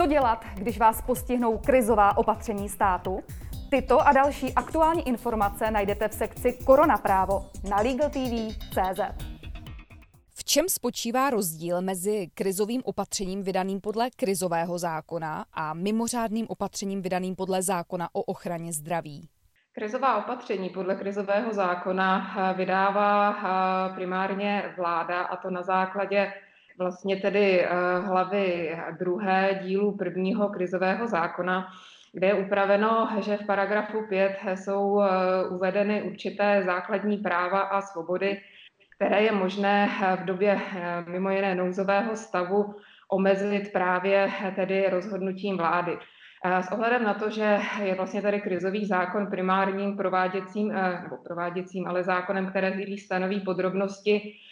Co dělat, když vás postihnou krizová opatření státu? Tyto a další aktuální informace najdete v sekci Korona právo na LegalTV.cz. V čem spočívá rozdíl mezi krizovým opatřením vydaným podle krizového zákona a mimořádným opatřením vydaným podle zákona o ochraně zdraví? Krizová opatření podle krizového zákona eh, vydává eh, primárně vláda a to na základě vlastně tedy eh, hlavy druhé dílu prvního krizového zákona, kde je upraveno, že v paragrafu 5 jsou uvedeny určité základní práva a svobody, které je možné v době mimo jiné nouzového stavu omezit právě tedy rozhodnutím vlády. S ohledem na to, že je vlastně tady krizový zákon primárním prováděcím, eh, nebo prováděcím, ale zákonem, který stanoví podrobnosti eh,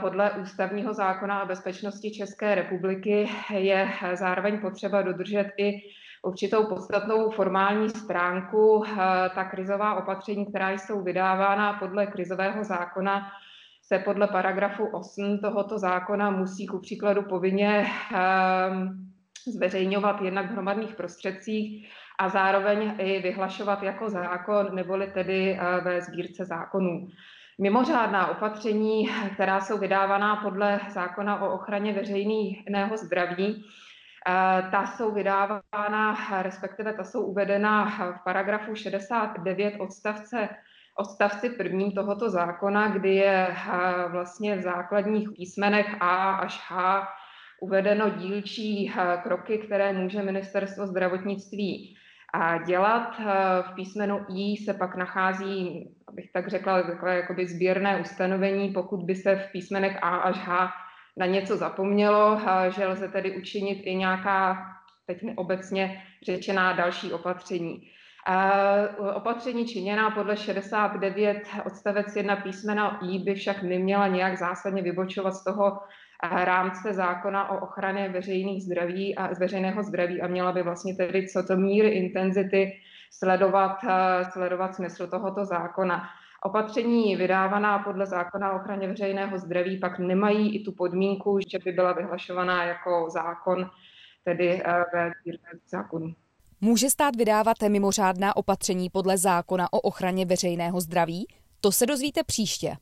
podle ústavního zákona o bezpečnosti České republiky, je zároveň potřeba dodržet i určitou podstatnou formální stránku. Eh, ta krizová opatření, která jsou vydávána podle krizového zákona, se podle paragrafu 8 tohoto zákona musí ku příkladu povinně zveřejňovat jednak v hromadných prostředcích a zároveň i vyhlašovat jako zákon, neboli tedy eh, ve sbírce zákonů. Mimořádná opatření, která jsou vydávaná podle zákona o ochraně veřejného zdraví, eh, ta jsou vydávána, respektive ta jsou uvedena v paragrafu 69 odstavce odstavci prvním tohoto zákona, kdy je eh, vlastně v základních písmenech A až H uvedeno dílčí eh, kroky, které může ministerstvo zdravotnictví dělat. V písmenu I se pak nachází, abych tak řekla, takové jakoby sběrné ustanovení, pokud by se v písmenech A až H na něco zapomnělo, že lze tedy učinit i nějaká, teď obecně řečená, další opatření. Opatření činěná podle 69 odstavec 1 písmena I by však neměla nějak zásadně vybočovat z toho rámce zákona o ochraně veřejných zdraví a veřejného zdraví a měla by vlastně tedy co to míry intenzity sledovat, eh, sledovat smysl tohoto zákona. Opatření vydávaná podle zákona o ochraně veřejného zdraví pak nemají i tu podmínku, že by byla vyhlašovaná jako zákon, tedy eh, ve zákonu. Může stát vydávat mimořádná opatření podle zákona o ochraně veřejného zdraví? To se dozvíte příště.